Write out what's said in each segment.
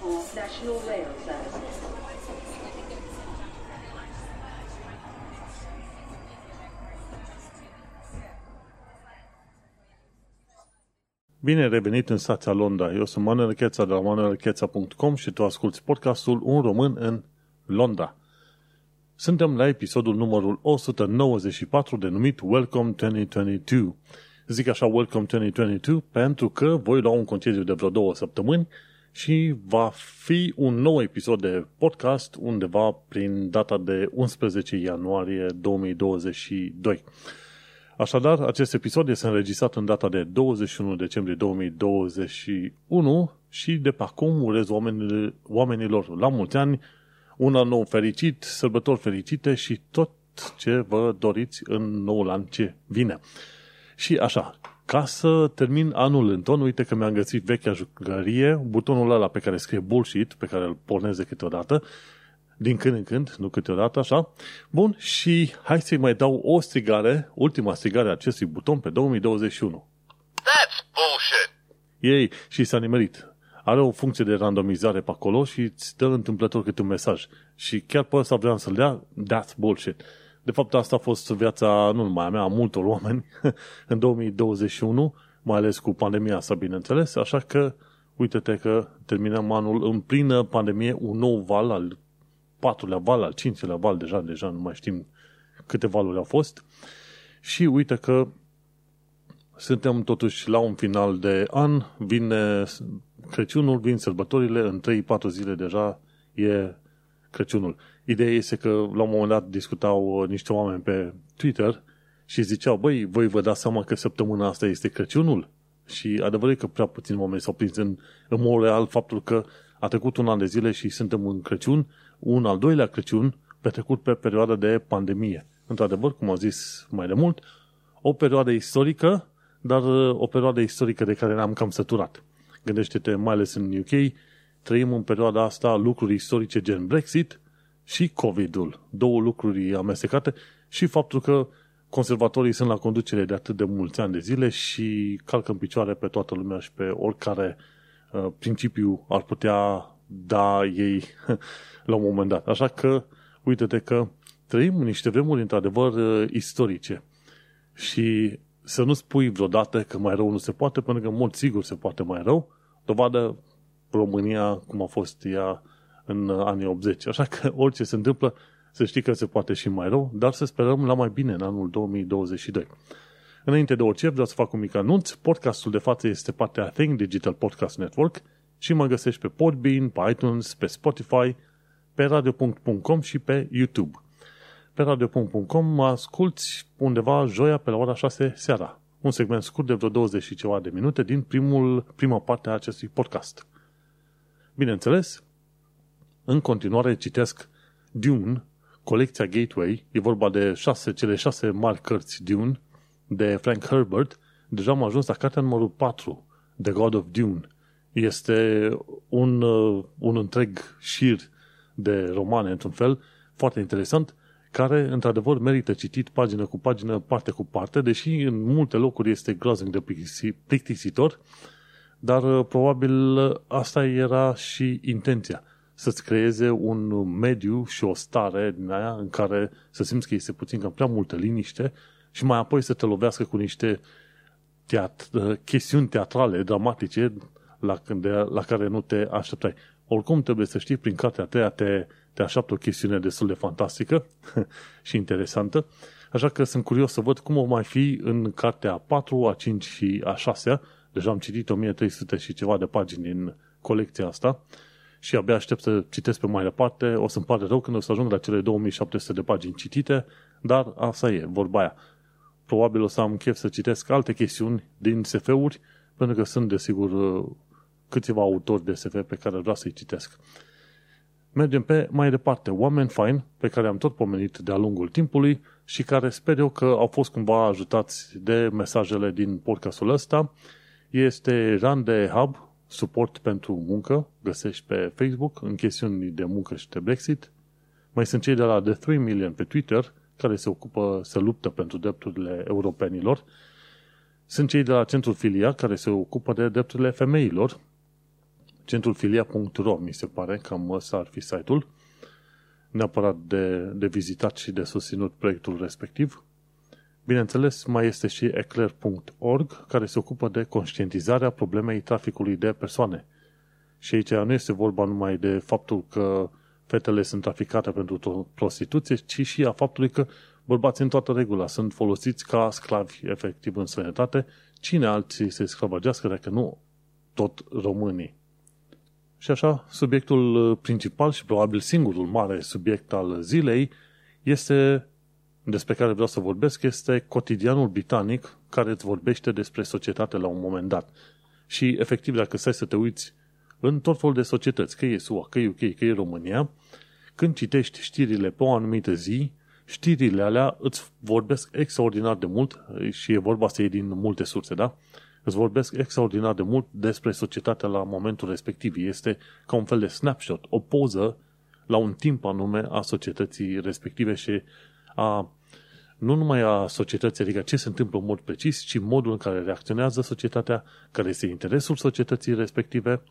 for National Rail Services. Bine revenit în stația Londra. Eu sunt Manuel Cheța de la manuelcheța.com și tu asculti podcastul Un Român în Londra. Suntem la episodul numărul 194 denumit Welcome 2022. Zic așa Welcome 2022 pentru că voi lua un concediu de vreo două săptămâni și va fi un nou episod de podcast undeva prin data de 11 ianuarie 2022. Așadar, acest episod este înregistrat în data de 21 decembrie 2021 și de pe acum urez oamenilor, oamenilor la mulți ani un an nou fericit, sărbători fericite și tot ce vă doriți în noul an ce vine. Și așa, ca să termin anul în ton, uite că mi-am găsit vechea jucărie, butonul ăla pe care scrie bullshit, pe care îl porneze câteodată, din când în când, nu câteodată, așa. Bun, și hai să-i mai dau o strigare, ultima strigare a acestui buton pe 2021. That's bullshit. Ei, și s-a nimerit. Are o funcție de randomizare pe acolo și îți dă întâmplător câte un mesaj. Și chiar pe ăsta vreau să-l dea, that's bullshit. De fapt, asta a fost viața, nu numai a mea, a multor oameni în 2021, mai ales cu pandemia asta, bineînțeles, așa că uite-te că terminăm anul în plină pandemie, un nou val al patrulea val, al cincilea val, deja, deja nu mai știm câte valuri au fost. Și uite că suntem totuși la un final de an, vine Crăciunul, vin sărbătorile, în 3-4 zile deja e Crăciunul. Ideea este că la un moment dat discutau niște oameni pe Twitter și ziceau, băi, voi vă dați seama că săptămâna asta este Crăciunul? Și adevărul e că prea puțin oameni s-au prins în, în mod real faptul că a trecut un an de zile și suntem în Crăciun, un al doilea Crăciun petrecut pe perioada de pandemie. Într-adevăr, cum am zis mai de mult, o perioadă istorică, dar o perioadă istorică de care ne-am cam săturat. Gândește-te, mai ales în UK, trăim în perioada asta lucruri istorice gen Brexit și COVID-ul. Două lucruri amestecate și faptul că conservatorii sunt la conducere de atât de mulți ani de zile și calcă în picioare pe toată lumea și pe oricare uh, principiu ar putea da ei la un moment dat. Așa că, uite-te că trăim în niște vremuri într-adevăr uh, istorice. Și să nu spui vreodată că mai rău nu se poate, pentru că în mod sigur se poate mai rău. Dovadă România cum a fost ea în anii 80. Așa că orice se întâmplă, să știi că se poate și mai rău, dar să sperăm la mai bine în anul 2022. Înainte de orice, vreau să fac un mic anunț. Podcastul de față este partea Think Digital Podcast Network și mă găsești pe Podbean, pe iTunes, pe Spotify, pe radio.com și pe YouTube. Pe radio.com mă asculti undeva joia pe la ora 6 seara. Un segment scurt de vreo 20 și ceva de minute din primul, prima parte a acestui podcast. Bineînțeles, în continuare citesc Dune, colecția Gateway, e vorba de șase, cele șase mari cărți Dune, de Frank Herbert, deja am ajuns la cartea numărul 4, The God of Dune. Este un, uh, un întreg șir de romane, într-un fel, foarte interesant, care, într-adevăr, merită citit pagină cu pagină, parte cu parte, deși în multe locuri este groaznic de plictisitor, dar uh, probabil asta era și intenția să-ți creeze un mediu și o stare din aia în care să simți că este puțin cam prea multă liniște și mai apoi să te lovească cu niște teat- uh, chestiuni teatrale, dramatice, la, de, la care nu te așteptai. Oricum trebuie să știi, prin cartea a treia te, te așteaptă o chestiune destul de fantastică și interesantă, așa că sunt curios să văd cum o mai fi în cartea a 4, a 5 și a 6 Deja am citit 1300 și ceva de pagini din colecția asta și abia aștept să citesc pe mai departe. O să-mi pare rău când o să ajung la cele 2700 de pagini citite, dar asta e, vorba aia. Probabil o să am chef să citesc alte chestiuni din SF-uri, pentru că sunt, desigur, câțiva autori de SF pe care vreau să-i citesc. Mergem pe mai departe. Oameni fain, pe care am tot pomenit de-a lungul timpului și care sper eu că au fost cumva ajutați de mesajele din podcastul ăsta. Este Run de Hub, suport pentru muncă, găsești pe Facebook în chestiuni de muncă și de Brexit. Mai sunt cei de la The 3 Million pe Twitter, care se ocupă, să luptă pentru drepturile europenilor. Sunt cei de la Centrul Filia, care se ocupă de drepturile femeilor. centrulfilia.ro, mi se pare, cam ăsta ar fi site-ul, neapărat de, de vizitat și de susținut proiectul respectiv. Bineînțeles, mai este și eclair.org, care se ocupă de conștientizarea problemei traficului de persoane. Și aici nu este vorba numai de faptul că fetele sunt traficate pentru prostituție, ci și a faptului că bărbații în toată regula sunt folosiți ca sclavi efectiv în străinătate. Cine alții se sclavagească dacă nu tot românii? Și așa, subiectul principal și probabil singurul mare subiect al zilei este despre care vreau să vorbesc este cotidianul britanic care îți vorbește despre societate la un moment dat. Și efectiv, dacă stai să te uiți în tot felul de societăți, că e SUA, că e UK, că e România, când citești știrile pe o anumită zi, știrile alea îți vorbesc extraordinar de mult și e vorba să iei din multe surse, da? Îți vorbesc extraordinar de mult despre societatea la momentul respectiv. Este ca un fel de snapshot, o poză la un timp anume a societății respective și a nu numai a societății, adică ce se întâmplă în mod precis, ci modul în care reacționează societatea, care este interesul societății respective,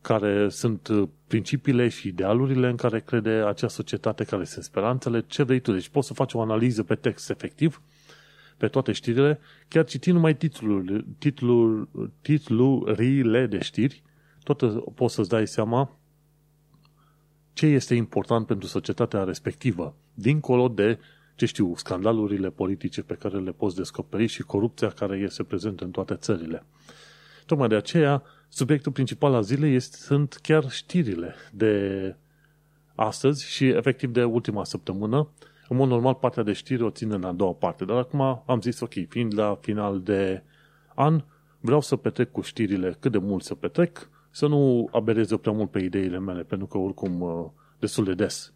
care sunt principiile și idealurile în care crede acea societate, care sunt speranțele, ce vrei tu. Deci poți să faci o analiză pe text efectiv, pe toate știrile, chiar citind numai titlul, titlul, titlurile de știri, tot poți să-ți dai seama ce este important pentru societatea respectivă, dincolo de ce știu, scandalurile politice pe care le poți descoperi și corupția care este prezentă în toate țările. Tocmai de aceea, subiectul principal al zilei este, sunt chiar știrile de astăzi și efectiv de ultima săptămână. În mod normal, partea de știri o țin în a doua parte, dar acum am zis, ok, fiind la final de an, vreau să petrec cu știrile cât de mult să petrec, să nu abereze prea mult pe ideile mele, pentru că oricum uh, destul de des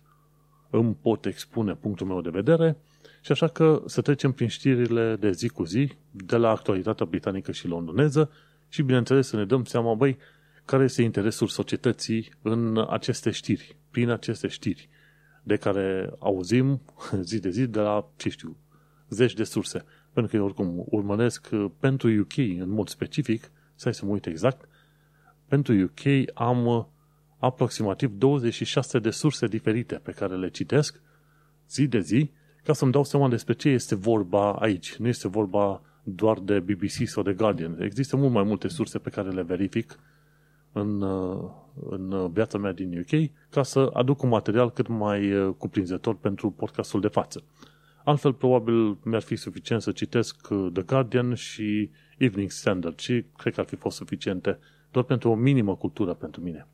îmi pot expune punctul meu de vedere și așa că să trecem prin știrile de zi cu zi de la actualitatea britanică și londoneză și bineînțeles să ne dăm seama, băi, care este interesul societății în aceste știri, prin aceste știri de care auzim zi de zi de la, ce știu, zeci de surse. Pentru că eu oricum urmăresc pentru UK în mod specific, să să mă uit exact, pentru UK am aproximativ 26 de surse diferite pe care le citesc zi de zi ca să-mi dau seama despre ce este vorba aici. Nu este vorba doar de BBC sau de Guardian. Există mult mai multe surse pe care le verific în, în viața mea din UK ca să aduc un material cât mai uh, cuprinzător pentru podcastul de față. Altfel, probabil mi-ar fi suficient să citesc uh, The Guardian și Evening Standard și cred că ar fi fost suficiente doar pentru o minimă cultură pentru mine.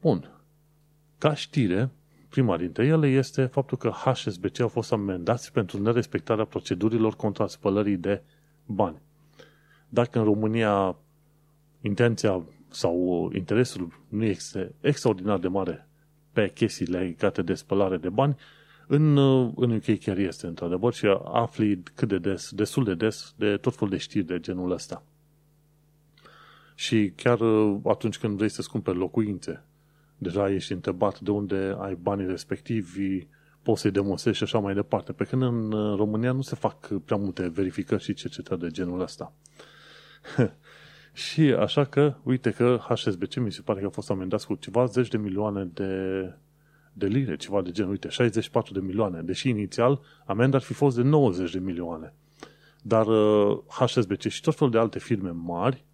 Bun. Ca știre, prima dintre ele este faptul că HSBC au fost amendați pentru nerespectarea procedurilor contra spălării de bani. Dacă în România intenția sau interesul nu este extraordinar de mare pe chestii legate de spălare de bani, în, în UK chiar este într-adevăr și afli cât de des, destul de des, de tot felul de știri de genul ăsta. Și chiar atunci când vrei să-ți cumperi locuințe, deja ești întrebat de unde ai banii respectivi, poți să-i demonstrezi și așa mai departe. Pe când în România nu se fac prea multe verificări și cercetări de genul ăsta. și așa că, uite că HSBC mi se pare că a fost amendat cu ceva zeci de milioane de, de lire, ceva de genul, uite, 64 de milioane, deși inițial amenda ar fi fost de 90 de milioane. Dar uh, HSBC și tot felul de alte firme mari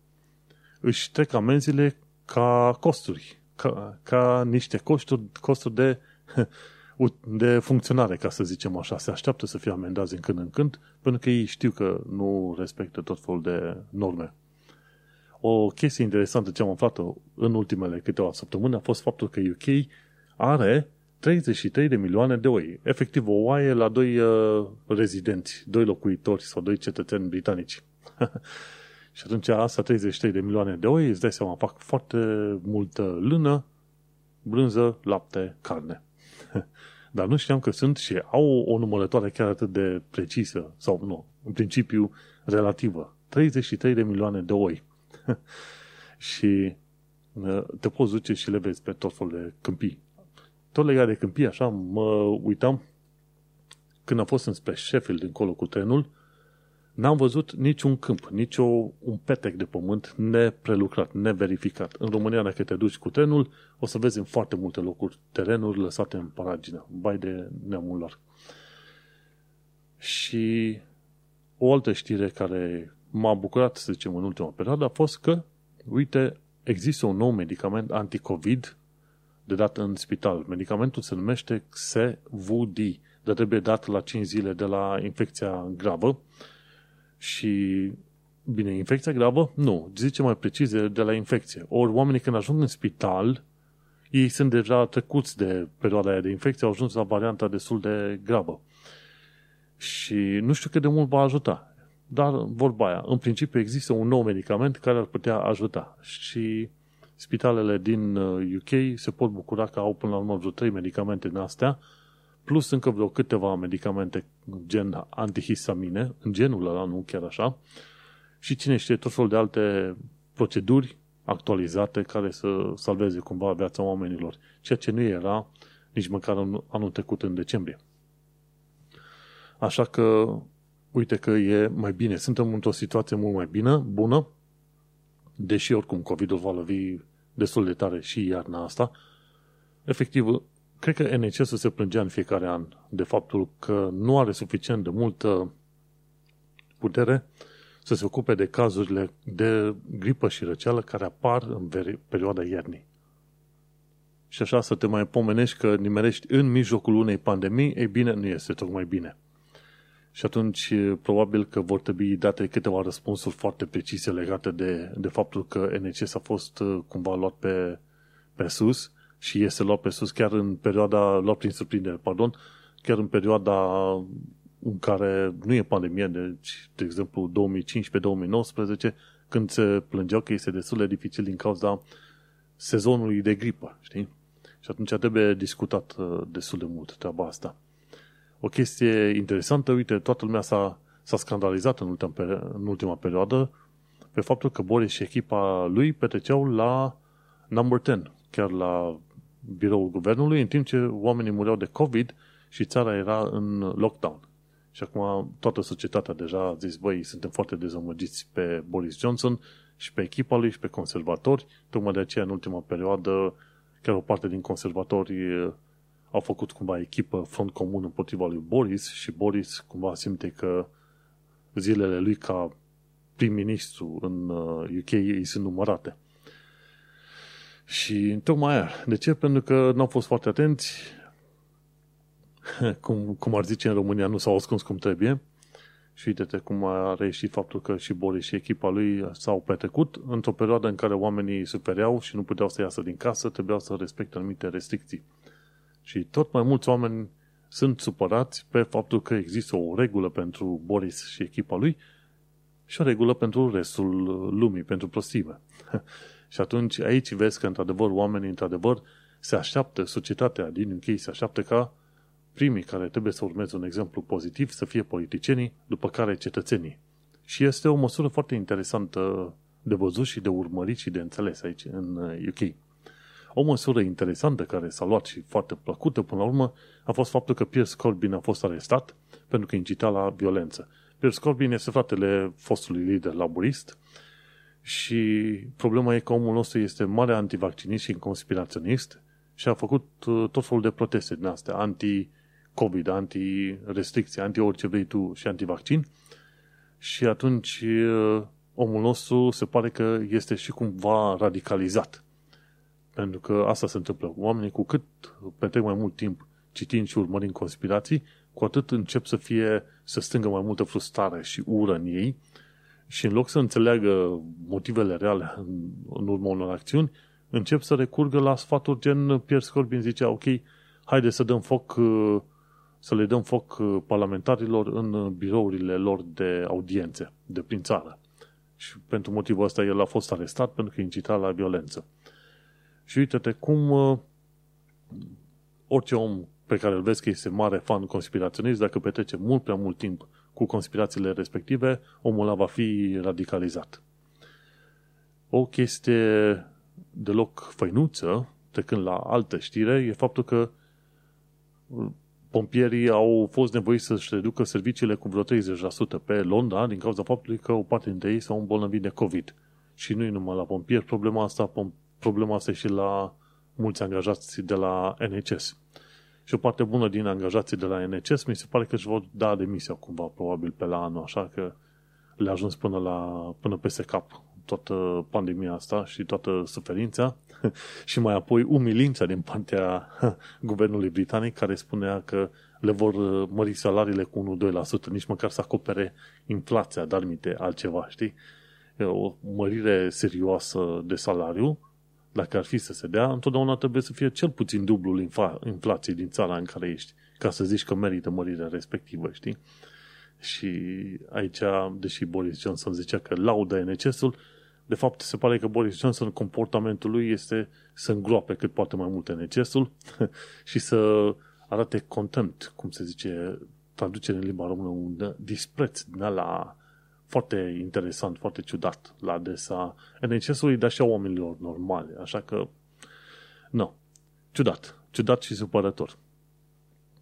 își trec amenziile ca costuri ca, ca niște costuri, costuri de, de funcționare, ca să zicem așa. Se așteaptă să fie amendați în când în când, pentru că ei știu că nu respectă tot felul de norme. O chestie interesantă ce am aflat în ultimele câteva săptămâni a fost faptul că UK are 33 de milioane de oi. Efectiv, o oaie la doi uh, rezidenți, doi locuitori sau doi cetățeni britanici. Și atunci asta 33 de milioane de oi, îți dai seama, fac foarte multă lână, brânză, lapte, carne. Dar nu știam că sunt și au o numărătoare chiar atât de precisă, sau nu, în principiu relativă. 33 de milioane de oi. și uh, te poți duce și le vezi pe tot felul de câmpii. Tot legat de câmpii, așa, mă uitam când am fost înspre Sheffield încolo cu trenul, N-am văzut niciun câmp, nici un petec de pământ neprelucrat, neverificat. În România, dacă te duci cu trenul, o să vezi în foarte multe locuri terenuri lăsate în paragină, bai de neamul lor. Și o altă știre care m-a bucurat, să zicem, în ultima perioadă a fost că, uite, există un nou medicament anti-COVID de dat în spital. Medicamentul se numește XVD, dar trebuie dat la 5 zile de la infecția gravă și Bine, infecția gravă? Nu. Zice mai precis de la infecție. Ori oamenii când ajung în spital, ei sunt deja trecuți de perioada aia de infecție, au ajuns la varianta destul de gravă. Și nu știu cât de mult va ajuta. Dar vorba aia, în principiu există un nou medicament care ar putea ajuta. Și spitalele din UK uh, se pot bucura că au până la urmă vreo 3 medicamente din astea, plus încă vreo câteva medicamente gen antihistamine, în genul ăla, nu chiar așa, și cine știe tot felul de alte proceduri actualizate care să salveze cumva viața oamenilor, ceea ce nu era nici măcar în anul trecut în decembrie. Așa că, uite că e mai bine. Suntem într-o situație mult mai bine, bună, deși oricum COVID-ul va lovi destul de tare și iarna asta. Efectiv, cred că NHS se plângea în fiecare an de faptul că nu are suficient de multă putere să se ocupe de cazurile de gripă și răceală care apar în perioada iernii. Și așa să te mai pomenești că nimerești în mijlocul unei pandemii, ei bine, nu este tocmai bine. Și atunci, probabil că vor trebui date câteva răspunsuri foarte precise legate de, de faptul că NCS a fost cumva luat pe, pe sus și este luat pe sus chiar în perioada, luat prin surprindere, pardon, chiar în perioada în care nu e pandemie, deci, de exemplu, 2015-2019, când se plângeau că este destul de dificil din cauza sezonului de gripă, știi? Și atunci trebuie discutat uh, destul de mult treaba asta. O chestie interesantă, uite, toată lumea s-a, s-a scandalizat în ultima, în ultima perioadă pe faptul că Boris și echipa lui petreceau la number 10, chiar la biroul guvernului, în timp ce oamenii mureau de COVID și țara era în lockdown. Și acum toată societatea deja a zis, băi, suntem foarte dezamăgiți pe Boris Johnson și pe echipa lui și pe conservatori. Tocmai de aceea, în ultima perioadă, chiar o parte din conservatori au făcut cumva echipă front comun împotriva lui Boris și Boris cumva simte că zilele lui ca prim-ministru în UK îi sunt numărate. Și tocmai aia. De ce? Pentru că n-au fost foarte atenți, cum, cum ar zice în România, nu s-au ascuns cum trebuie. Și uite-te cum a reieșit faptul că și Boris și echipa lui s-au petrecut într-o perioadă în care oamenii sufereau și nu puteau să iasă din casă, trebuiau să respecte anumite restricții. Și tot mai mulți oameni sunt supărați pe faptul că există o regulă pentru Boris și echipa lui și o regulă pentru restul lumii, pentru prostime. și atunci aici vezi că, într-adevăr, oamenii, într-adevăr, se așteaptă, societatea din UK se așteaptă ca primii care trebuie să urmeze un exemplu pozitiv să fie politicienii, după care cetățenii. Și este o măsură foarte interesantă de văzut și de urmărit și de înțeles aici în UK. Uh, o măsură interesantă care s-a luat și foarte plăcută până la urmă a fost faptul că Pierce Corbyn a fost arestat pentru că incita la violență. Pierce Corbyn este fratele fostului lider laborist și problema e că omul nostru este mare antivaccinist și conspiraționist și a făcut uh, tot felul de proteste din astea, anti COVID, anti-restricție, anti-orice vrei tu și anti-vaccin și atunci omul nostru se pare că este și cumva radicalizat. Pentru că asta se întâmplă. Oamenii cu cât petrec mai mult timp citind și urmărind conspirații, cu atât încep să fie, să stângă mai multă frustrare și ură în ei și în loc să înțeleagă motivele reale în, în urma unor acțiuni, încep să recurgă la sfaturi gen Pierre Scorbin zicea, ok, haide să dăm foc să le dăm foc uh, parlamentarilor în uh, birourile lor de audiențe de prin țară. Și pentru motivul ăsta el a fost arestat pentru că incita la violență. Și uite-te cum uh, orice om pe care îl vezi că este mare fan conspiraționist, dacă petrece mult prea mult timp cu conspirațiile respective, omul ăla va fi radicalizat. O chestie deloc făinuță, trecând la altă știre, e faptul că pompierii au fost nevoiți să-și reducă serviciile cu vreo 30% pe Londra din cauza faptului că o parte dintre ei s-au îmbolnăvit de COVID. Și nu e numai la pompieri, problema asta, problema asta e și la mulți angajați de la NHS. Și o parte bună din angajații de la NHS mi se pare că își vor da demisia cumva, probabil pe la anul, așa că le-a ajuns până, la, până peste cap toată pandemia asta și toată suferința și mai apoi umilința din partea guvernului britanic care spunea că le vor mări salariile cu 1-2%, nici măcar să acopere inflația, dar minte altceva, știi? O mărire serioasă de salariu, dacă ar fi să se dea, întotdeauna trebuie să fie cel puțin dublul inflației din țara în care ești, ca să zici că merită mărirea respectivă, știi? Și aici, deși Boris Johnson zicea că laudă NHS-ul, de fapt, se pare că Boris Johnson, comportamentul lui este să îngroape cât poate mai mult NHS-ul și să arate contempt, cum se zice, traducere în limba română, un dispreț din la foarte interesant, foarte ciudat la adresa NHS-ului, dar și a oamenilor normale. Așa că, nu, ciudat. Ciudat și supărător.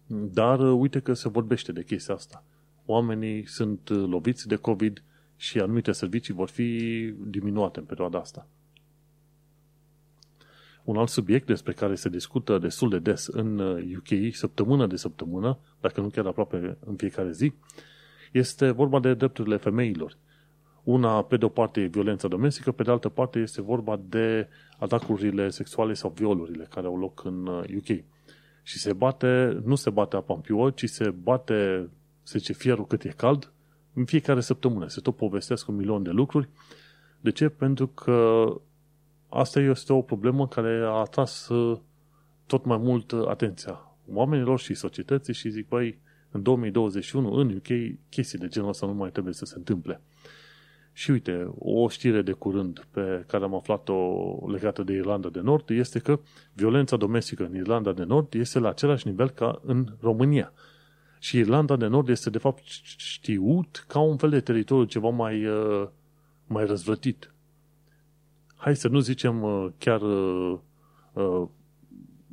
Dar uite că se vorbește de chestia asta. Oamenii sunt loviți de COVID, și anumite servicii vor fi diminuate în perioada asta. Un alt subiect despre care se discută destul de des în UK, uh, săptămână de săptămână, dacă nu chiar aproape în fiecare zi, este vorba de drepturile femeilor. Una, pe de o parte, e violența domestică, pe de altă parte este vorba de atacurile sexuale sau violurile care au loc în UK. Uh, și se bate, nu se bate apa în piuă, ci se bate, se zice, fierul cât e cald în fiecare săptămână. Se tot povestesc un milion de lucruri. De ce? Pentru că asta este o problemă care a atras uh, tot mai mult uh, atenția oamenilor și societății și zic, băi, în 2021, în UK, chestii de genul ăsta nu mai trebuie să se întâmple. Și uite, o știre de curând pe care am aflat-o legată de Irlanda de Nord este că violența domestică în Irlanda de Nord este la același nivel ca în România. Și Irlanda de Nord este de fapt știut ca un fel de teritoriu ceva mai, uh, mai răzvrătit. Hai să nu zicem uh, chiar uh,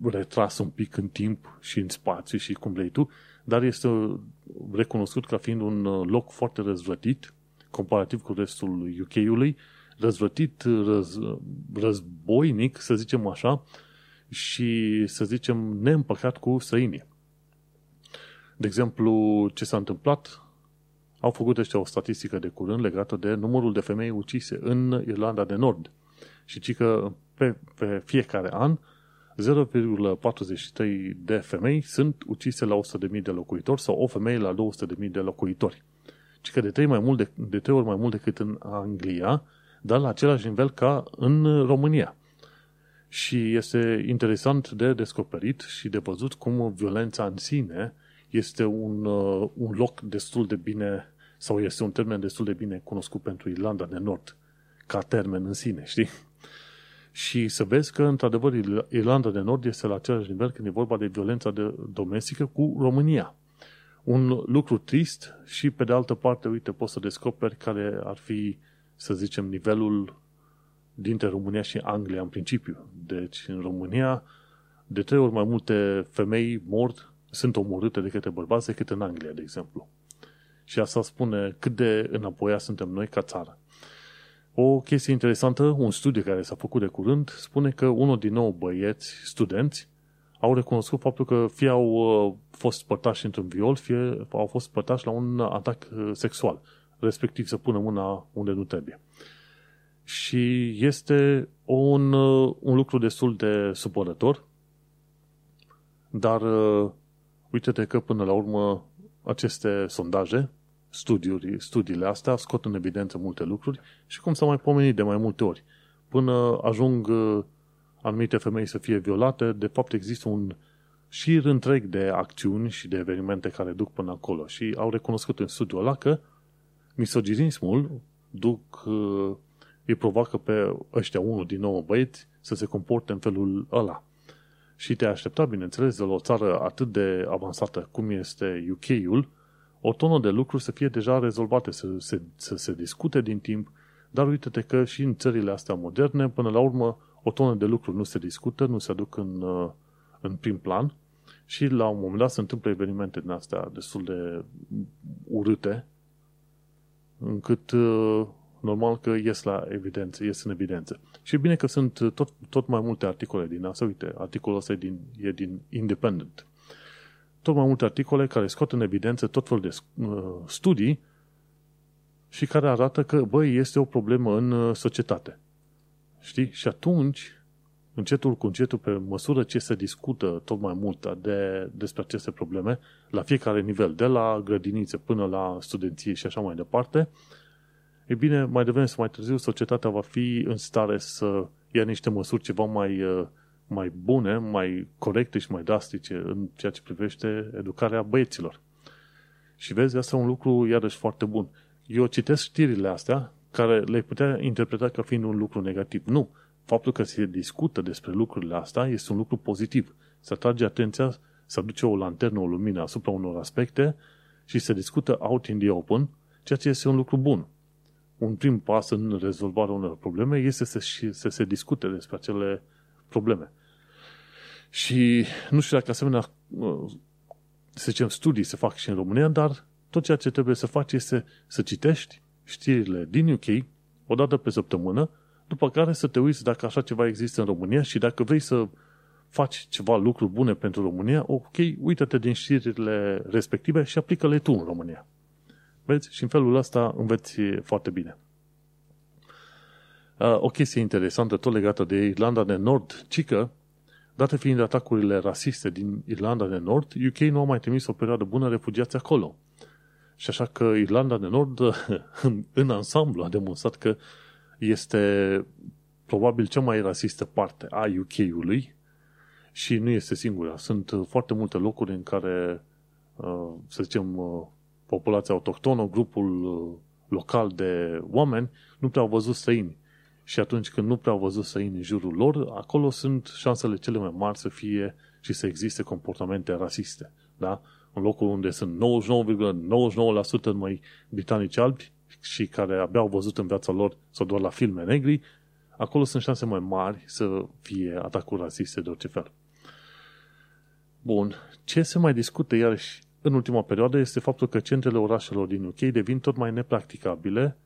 retras un pic în timp și în spațiu și cum vrei tu, dar este recunoscut ca fiind un loc foarte răzvrătit, comparativ cu restul UK-ului, răzvrătit, răz, războinic, să zicem așa, și, să zicem, neîmpăcat cu străinii. De exemplu, ce s-a întâmplat? Au făcut ăștia o statistică de curând legată de numărul de femei ucise în Irlanda de Nord. Și ci că pe, pe fiecare an 0,43 de femei sunt ucise la 100.000 de locuitori sau o femeie la 200.000 de locuitori. Ci că de trei, mai mult de, de trei ori mai mult decât în Anglia, dar la același nivel ca în România. Și este interesant de descoperit și de văzut cum violența în sine este un, uh, un loc destul de bine, sau este un termen destul de bine cunoscut pentru Irlanda de Nord, ca termen în sine, știi? Și să vezi că, într-adevăr, Irlanda de Nord este la același nivel când e vorba de violența de domestică cu România. Un lucru trist și, pe de altă parte, uite, poți să descoperi care ar fi, să zicem, nivelul dintre România și Anglia în principiu. Deci, în România, de trei ori mai multe femei mor sunt omorâte de către bărbați decât în Anglia, de exemplu. Și asta spune cât de înapoia suntem noi ca țară. O chestie interesantă, un studiu care s-a făcut de curând, spune că unul din nou băieți, studenți, au recunoscut faptul că fie au uh, fost părtași într-un viol, fie au fost părtași la un atac uh, sexual, respectiv să pună mâna unde nu trebuie. Și este un, uh, un lucru destul de supărător, dar uite-te că până la urmă aceste sondaje, studiuri, studiile astea scot în evidență multe lucruri și cum s-a mai pomenit de mai multe ori. Până ajung uh, anumite femei să fie violate, de fapt există un șir întreg de acțiuni și de evenimente care duc până acolo și au recunoscut în studiul ăla că misoginismul duc, uh, îi provoacă pe ăștia unul din nouă băieți să se comporte în felul ăla și te aștepta, bineînțeles, de la o țară atât de avansată cum este UK-ul, o tonă de lucruri să fie deja rezolvate, să se, să se discute din timp, dar uite-te că și în țările astea moderne, până la urmă, o tonă de lucruri nu se discută, nu se aduc în, uh, în prim plan Și la un moment dat se întâmplă evenimente din astea destul de urâte, încât uh, normal că ies la evidență, ies în evidență. Și e bine că sunt tot, tot mai multe articole din asta. Uite, articolul ăsta e din, e din Independent. Tot mai multe articole care scot în evidență tot felul de uh, studii și care arată că, băi, este o problemă în uh, societate. Știi? Și atunci, încetul cu încetul, pe măsură ce se discută tot mai mult de, despre aceste probleme, la fiecare nivel, de la grădinițe până la studenție și așa mai departe, e bine, mai devreme sau mai târziu, societatea va fi în stare să ia niște măsuri ceva mai, uh, mai bune, mai corecte și mai drastice în ceea ce privește educarea băieților. Și vezi, asta e un lucru iarăși foarte bun. Eu citesc știrile astea care le putea interpreta ca fiind un lucru negativ. Nu. Faptul că se discută despre lucrurile astea este un lucru pozitiv. Se atrage atenția, se aduce o lanternă, o lumină asupra unor aspecte și se discută out in the open, ceea ce este un lucru bun. Un prim pas în rezolvarea unor probleme este să, să se discute despre acele probleme. Și nu știu dacă asemenea, să zicem, studii se fac și în România, dar tot ceea ce trebuie să faci este să citești știrile din UK o dată pe săptămână, după care să te uiți dacă așa ceva există în România și dacă vrei să faci ceva lucruri bune pentru România, ok, uită-te din știrile respective și aplică-le tu în România. Vezi? Și în felul ăsta înveți foarte bine. Uh, o chestie interesantă, tot legată de Irlanda de Nord, cică, date fiind atacurile rasiste din Irlanda de Nord, UK nu a mai trimis o perioadă bună refugiați acolo. Și așa că Irlanda de Nord, în ansamblu, a demonstrat că este probabil cea mai rasistă parte a UK-ului și nu este singura. Sunt foarte multe locuri în care, uh, să zicem, uh, populația autohtonă, grupul uh, local de oameni, nu prea au văzut străini. Și atunci când nu prea au văzut străini în jurul lor, acolo sunt șansele cele mai mari să fie și să existe comportamente rasiste. Da? în locul unde sunt 99,99% mai britanici albi și care abia au văzut în viața lor sau doar la filme negri, acolo sunt șanse mai mari să fie atacuri rasiste de orice fel. Bun, ce se mai discută iarăși în ultima perioadă este faptul că centrele orașelor din UK devin tot mai nepracticabile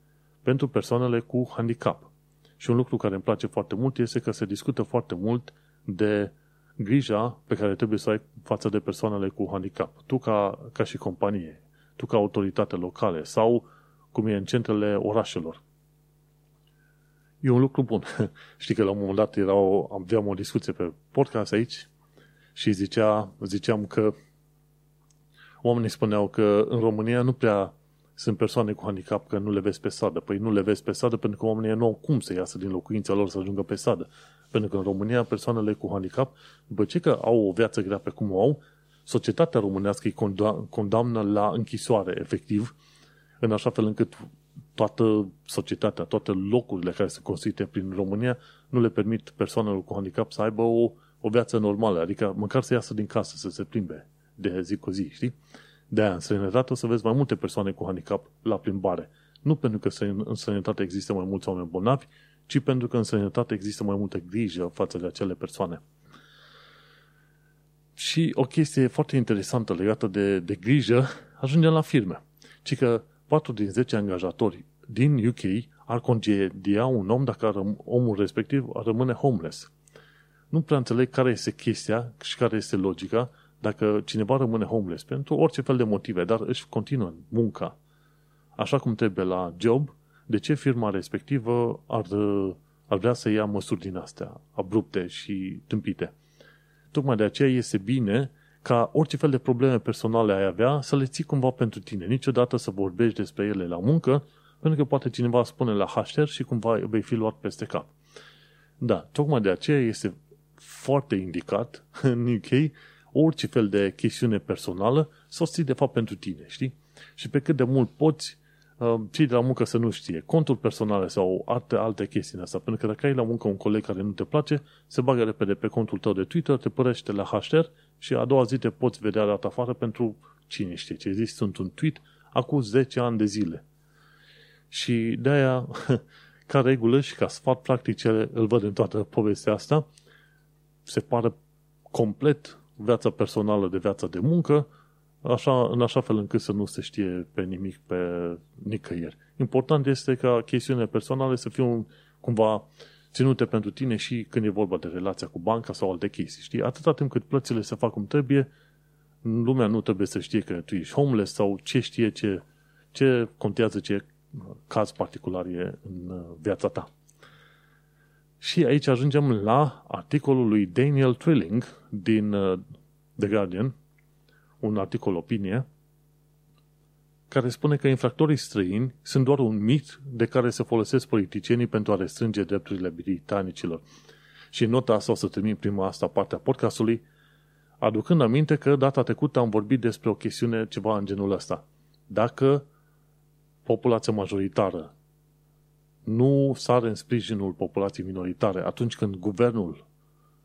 pentru persoanele cu handicap. Și un lucru care îmi place foarte mult este că se discută foarte mult de grija pe care trebuie să ai față de persoanele cu handicap. Tu ca, ca și companie, tu ca autoritate locale sau cum e în centrele orașelor. E un lucru bun. Știi că la un moment dat era o, aveam o discuție pe podcast aici și zicea, ziceam că oamenii spuneau că în România nu prea sunt persoane cu handicap că nu le vezi pe sadă. Păi nu le vezi pe sadă pentru că oamenii nu au cum să iasă din locuința lor să ajungă pe sadă. Pentru că în România persoanele cu handicap, după ce că au o viață grea pe cum o au, societatea românească îi condamnă la închisoare, efectiv, în așa fel încât toată societatea, toate locurile care se construite prin România nu le permit persoanelor cu handicap să aibă o, o viață normală, adică măcar să iasă din casă, să se plimbe de zi cu zi, știi? De aia, în străinătate o să vezi mai multe persoane cu handicap la plimbare. Nu pentru că în străinătate există mai mulți oameni bolnavi, ci pentru că în sănătate există mai multă grijă față de acele persoane. Și o chestie foarte interesantă legată de, de grijă ajunge la firme. Ci că 4 din 10 angajatori din UK ar concedia un om dacă omul respectiv ar rămâne homeless. Nu prea înțeleg care este chestia și care este logica dacă cineva rămâne homeless pentru orice fel de motive, dar își continuă munca așa cum trebuie la job de ce firma respectivă ar, ar vrea să ia măsuri din astea, abrupte și tâmpite. Tocmai de aceea este bine ca orice fel de probleme personale ai avea să le ții cumva pentru tine. Niciodată să vorbești despre ele la muncă, pentru că poate cineva spune la hashtag și cumva vei fi luat peste cap. Da, tocmai de aceea este foarte indicat în UK orice fel de chestiune personală să o ții de fapt pentru tine, știi? Și pe cât de mult poți, Uh, cei de la muncă să nu știe conturi personale sau alte, alte chestii în asta. Pentru că dacă ai la muncă un coleg care nu te place, se bagă repede pe contul tău de Twitter, te părește la hashtag și a doua zi te poți vedea dat afară pentru cine știe ce zis, sunt un tweet acum 10 ani de zile. Și de aia, ca regulă și ca sfat practic ce îl văd în toată povestea asta, se pare complet viața personală de viața de muncă, așa, în așa fel încât să nu se știe pe nimic pe nicăieri. Important este ca chestiunile personale să fie cumva ținute pentru tine și când e vorba de relația cu banca sau alte chestii, știi? Atâta timp cât plățile se fac cum trebuie, lumea nu trebuie să știe că tu ești homeless sau ce știe, ce, ce contează, ce caz particular e în uh, viața ta. Și aici ajungem la articolul lui Daniel Trilling din uh, The Guardian, un articol opinie, care spune că infractorii străini sunt doar un mit de care se folosesc politicienii pentru a restrânge drepturile britanicilor. Și în nota asta o să termin prima asta parte a podcastului, aducând aminte că data trecută am vorbit despre o chestiune ceva în genul ăsta. Dacă populația majoritară nu sare în sprijinul populației minoritare atunci când guvernul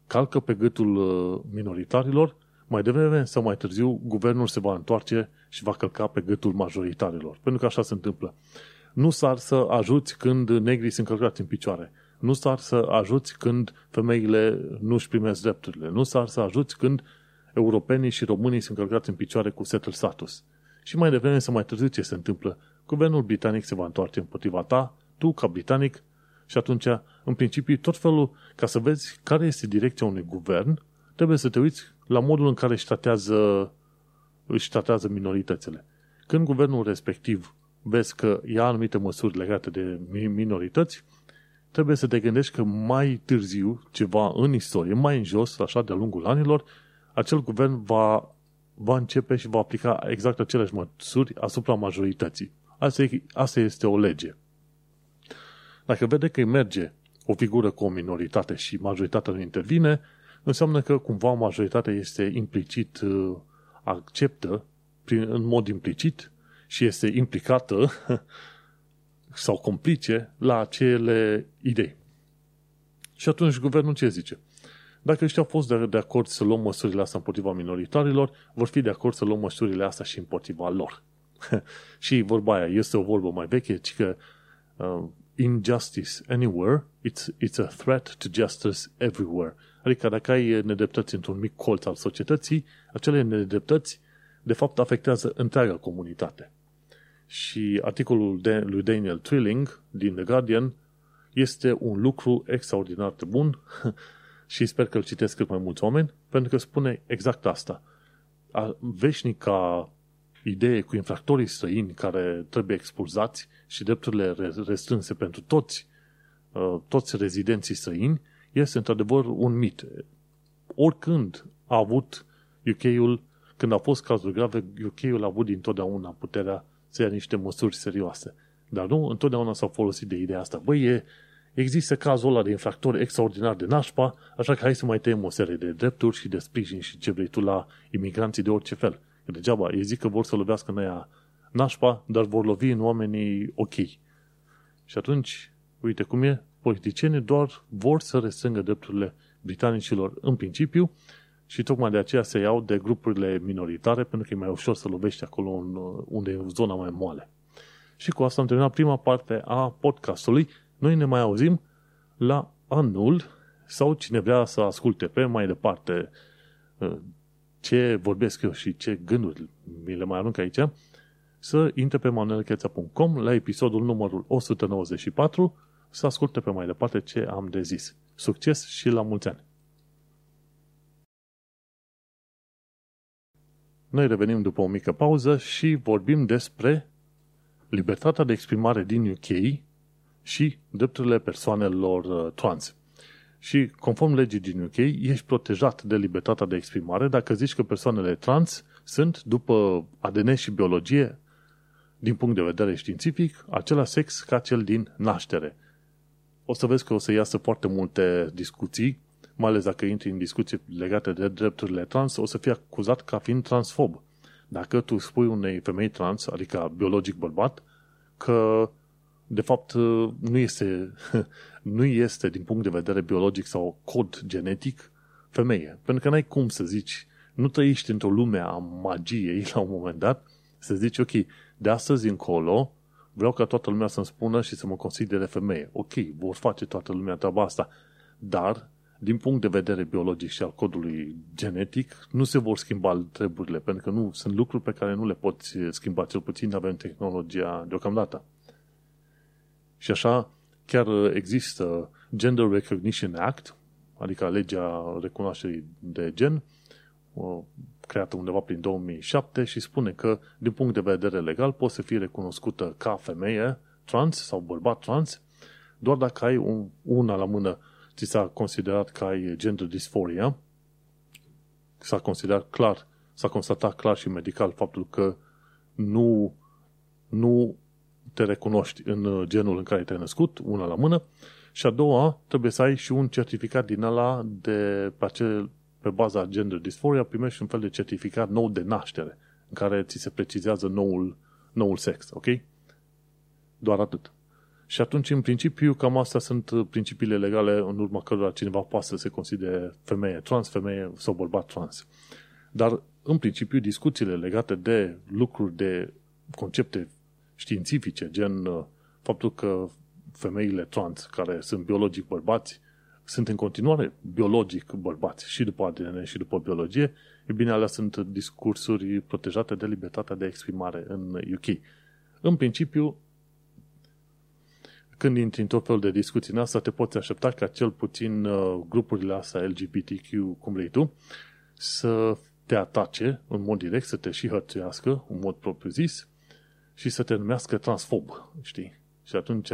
calcă pe gâtul uh, minoritarilor, mai devreme sau mai târziu, guvernul se va întoarce și va călca pe gâtul majoritarilor. Pentru că așa se întâmplă. Nu s-ar să ajuți când negrii sunt călcați în picioare. Nu s-ar să ajuți când femeile nu își primesc drepturile. Nu s-ar să ajuți când europenii și românii sunt călcați în picioare cu settled status. Și mai devreme să mai târziu ce se întâmplă. Guvernul britanic se va întoarce împotriva ta, tu ca britanic, și atunci, în principiu, tot felul, ca să vezi care este direcția unui guvern, trebuie să te uiți la modul în care își tratează, își tratează minoritățile. Când guvernul respectiv vezi că ia anumite măsuri legate de minorități, trebuie să te gândești că mai târziu, ceva în istorie, mai în jos, așa de-a lungul anilor, acel guvern va, va începe și va aplica exact aceleași măsuri asupra majorității. Asta, e, asta este o lege. Dacă vede că îi merge o figură cu o minoritate și majoritatea nu intervine, înseamnă că cumva majoritatea este implicit, uh, acceptă prin, în mod implicit și este implicată sau complice la acele idei. Și atunci guvernul ce zice? Dacă ăștia au fost de, de acord să luăm măsurile astea împotriva minoritarilor, vor fi de acord să luăm măsurile astea și împotriva lor. și vorba aia este o vorbă mai veche, ci că uh, injustice anywhere, it's, it's a threat to justice everywhere. Adică dacă ai nedreptăți într-un mic colț al societății, acele nedreptăți de fapt afectează întreaga comunitate. Și articolul de, lui Daniel Trilling din The Guardian este un lucru extraordinar de bun și sper că îl citesc cât mai mulți oameni, pentru că spune exact asta. A, veșnica idee cu infractorii străini care trebuie expulzați și drepturile restrânse pentru toți, uh, toți rezidenții străini este într-adevăr un mit. Oricând a avut UK-ul, când a fost cazuri grave, UK-ul a avut dintotdeauna puterea să ia niște măsuri serioase. Dar nu, întotdeauna s-au folosit de ideea asta. Băi, e, există cazul ăla de infractor extraordinar de nașpa, așa că hai să mai tăiem o serie de drepturi și de sprijin și ce vrei tu la imigranții de orice fel. Că degeaba, ei zic că vor să lovească în aia nașpa, dar vor lovi în oamenii ok. Și atunci, uite cum e, politicienii doar vor să restrângă drepturile britanicilor în principiu și tocmai de aceea se iau de grupurile minoritare pentru că e mai ușor să lovești acolo unde e zona mai moale. Și cu asta am terminat prima parte a podcastului. Noi ne mai auzim la anul sau cine vrea să asculte pe mai departe uh, ce vorbesc eu și ce gânduri mi le mai arunc aici, să intre pe manuelcheța.com la episodul numărul 194 să asculte pe mai departe ce am de zis. Succes și la mulți ani! Noi revenim după o mică pauză și vorbim despre libertatea de exprimare din UK și drepturile persoanelor uh, trans. Și conform legii din UK, ești protejat de libertatea de exprimare dacă zici că persoanele trans sunt, după ADN și biologie, din punct de vedere științific, același sex ca cel din naștere. O să vezi că o să iasă foarte multe discuții, mai ales dacă intri în discuții legate de drepturile trans, o să fii acuzat ca fiind transfob. Dacă tu spui unei femei trans, adică biologic bărbat, că de fapt nu este, nu este din punct de vedere biologic sau cod genetic femeie. Pentru că n-ai cum să zici, nu trăiești într-o lume a magiei la un moment dat, să zici, ok, de astăzi încolo vreau ca toată lumea să-mi spună și să mă considere femeie. Ok, vor face toată lumea treaba asta, dar din punct de vedere biologic și al codului genetic, nu se vor schimba treburile, pentru că nu sunt lucruri pe care nu le poți schimba, cel puțin avem tehnologia deocamdată. Și așa, chiar există Gender Recognition Act, adică legea recunoașterii de gen, creată undeva prin 2007 și spune că, din punct de vedere legal, poți să fii recunoscută ca femeie trans sau bărbat trans doar dacă ai un, una la mână. Ți s-a considerat că ai gender dysphoria, s-a considerat clar, s-a constatat clar și medical faptul că nu, nu te recunoști în genul în care te-ai născut, una la mână, și a doua, trebuie să ai și un certificat din ala de pe, acel, pe baza gender dysphoria, primești un fel de certificat nou de naștere, în care ți se precizează noul, noul sex, ok? Doar atât. Și atunci, în principiu, cam astea sunt principiile legale în urma cărora cineva poate să se considere femeie trans, femeie sau bărbat trans. Dar, în principiu, discuțiile legate de lucruri, de concepte științifice, gen uh, faptul că femeile trans, care sunt biologic bărbați, sunt în continuare biologic bărbați și după ADN și după biologie, e bine, alea sunt discursuri protejate de libertatea de exprimare în UK. În principiu, când intri în tot felul de discuții în asta, te poți aștepta ca cel puțin uh, grupurile astea LGBTQ, cum vrei tu, să te atace în mod direct, să te și hărțuiască în mod propriu-zis și să te numească transfob, știi? Și atunci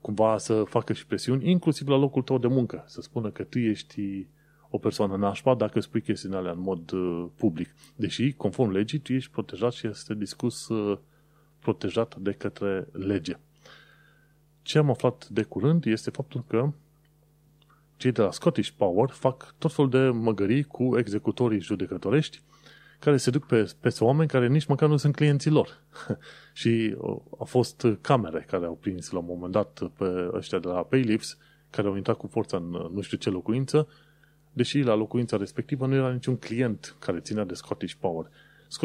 cumva să facă și presiuni, inclusiv la locul tău de muncă, să spună că tu ești o persoană nașpa dacă spui chestiile alea în mod uh, public. Deși, conform legii, tu ești protejat și este discus uh, protejat de către lege. Ce am aflat de curând este faptul că cei de la Scottish Power fac tot felul de măgării cu executorii judecătorești care se duc pe, peste oameni care nici măcar nu sunt clienții lor. și au fost camere care au prins la un moment dat pe ăștia de la Paylifts, care au intrat cu forța în nu știu ce locuință, deși la locuința respectivă nu era niciun client care ținea de Scottish Power.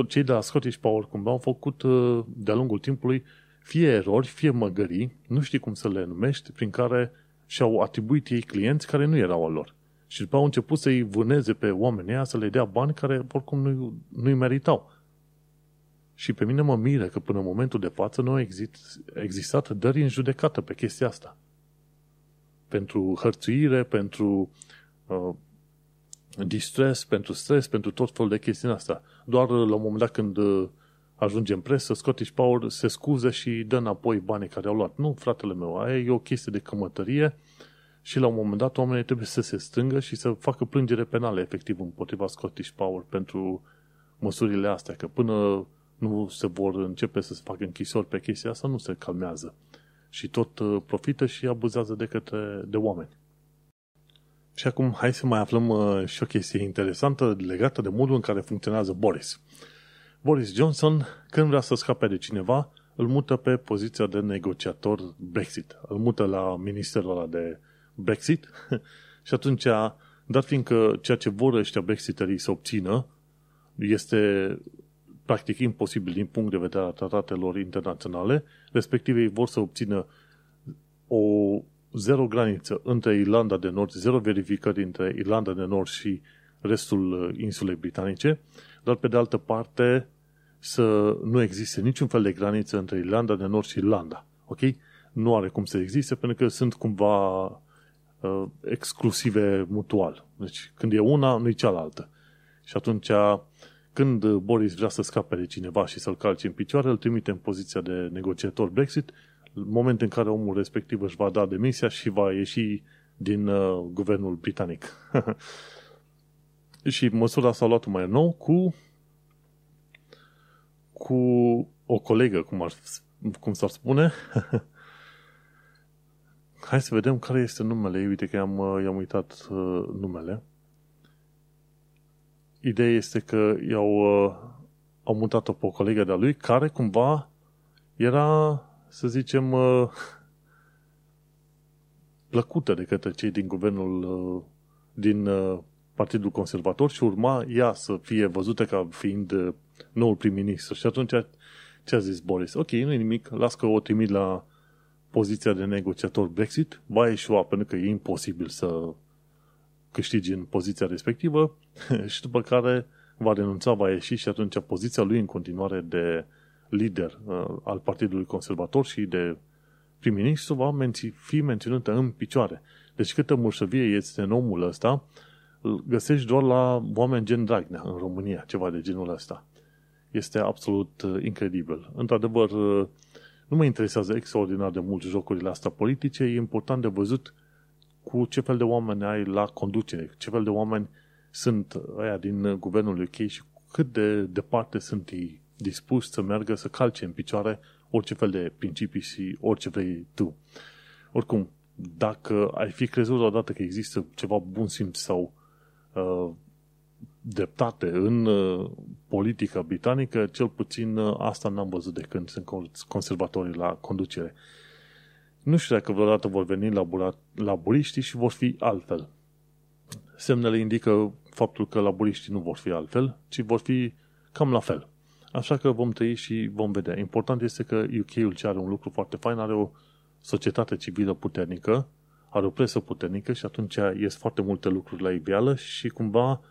Cei de la Scottish Power cumva au făcut uh, de-a lungul timpului fie erori, fie măgării, nu știi cum să le numești, prin care și-au atribuit ei clienți care nu erau al lor. Și după au început să-i vâneze pe oamenii ăia, să le dea bani care oricum nu, nu-i meritau. Și pe mine mă miră că până în momentul de față nu a exist, existat dări în judecată pe chestia asta. Pentru hărțuire, pentru uh, distres, pentru stres, pentru tot felul de chestii asta. Doar la un moment dat când uh, ajunge în presă, Scottish Power se scuză și dă înapoi banii care au luat. Nu, fratele meu, aia e o chestie de cămătărie și la un moment dat oamenii trebuie să se strângă și să facă plângere penale efectiv împotriva Scottish Power pentru măsurile astea, că până nu se vor începe să se facă închisori pe chestia asta, nu se calmează. Și tot uh, profită și abuzează de către de oameni. Și acum hai să mai aflăm uh, și o chestie interesantă legată de modul în care funcționează Boris. Boris Johnson, când vrea să scape de cineva, îl mută pe poziția de negociator Brexit. Îl mută la ministerul ăla de Brexit și atunci, dat fiindcă ceea ce vor ăștia Brexiterii să obțină este practic imposibil din punct de vedere a tratatelor internaționale, respectiv ei vor să obțină o zero graniță între Irlanda de Nord, zero verificări între Irlanda de Nord și restul insulei britanice, dar pe de altă parte să nu existe niciun fel de graniță între Irlanda de Nord și Irlanda. Ok? Nu are cum să existe pentru că sunt cumva uh, exclusive mutual. Deci când e una, nu e cealaltă. Și atunci când Boris vrea să scape de cineva și să-l calce în picioare, îl trimite în poziția de negociator Brexit, în moment în care omul respectiv își va da demisia și va ieși din uh, guvernul britanic. și măsura s-a luat mai nou cu cu o colegă, cum, ar, cum s-ar spune. Hai să vedem care este numele. Uite că i-am, i-am uitat uh, numele. Ideea este că i-au uh, au mutat-o pe o colegă de-a lui care cumva era, să zicem, uh, plăcută de către cei din guvernul uh, din uh, Partidul Conservator și urma ea să fie văzută ca fiind uh, noul prim-ministru. Și atunci ce a zis Boris? Ok, nu e nimic, las că o trimit la poziția de negociator Brexit, va ieșua pentru că e imposibil să câștigi în poziția respectivă și după care va renunța, va ieși și atunci poziția lui în continuare de lider uh, al Partidului Conservator și de prim-ministru va menți, fi menținută în picioare. Deci câtă murșăvie este în omul ăsta, îl găsești doar la oameni gen Dragnea în România, ceva de genul ăsta. Este absolut uh, incredibil. Într-adevăr, uh, nu mă interesează extraordinar de mult jocurile astea politice, e important de văzut cu ce fel de oameni ai la conducere, ce fel de oameni sunt aia din guvernul UK și cât de departe sunt ei dispuși să meargă să calce în picioare orice fel de principii și orice vrei tu. Oricum, dacă ai fi crezut odată că există ceva bun simț sau uh, dreptate în uh, politica britanică, cel puțin uh, asta n-am văzut de când sunt conservatorii la conducere. Nu știu dacă vreodată vor veni laburiștii și vor fi altfel. Semnele indică faptul că laburiștii nu vor fi altfel, ci vor fi cam la fel. Așa că vom trăi și vom vedea. Important este că UK-ul ce are un lucru foarte fain, are o societate civilă puternică, are o presă puternică și atunci ies foarte multe lucruri la iveală și cumva,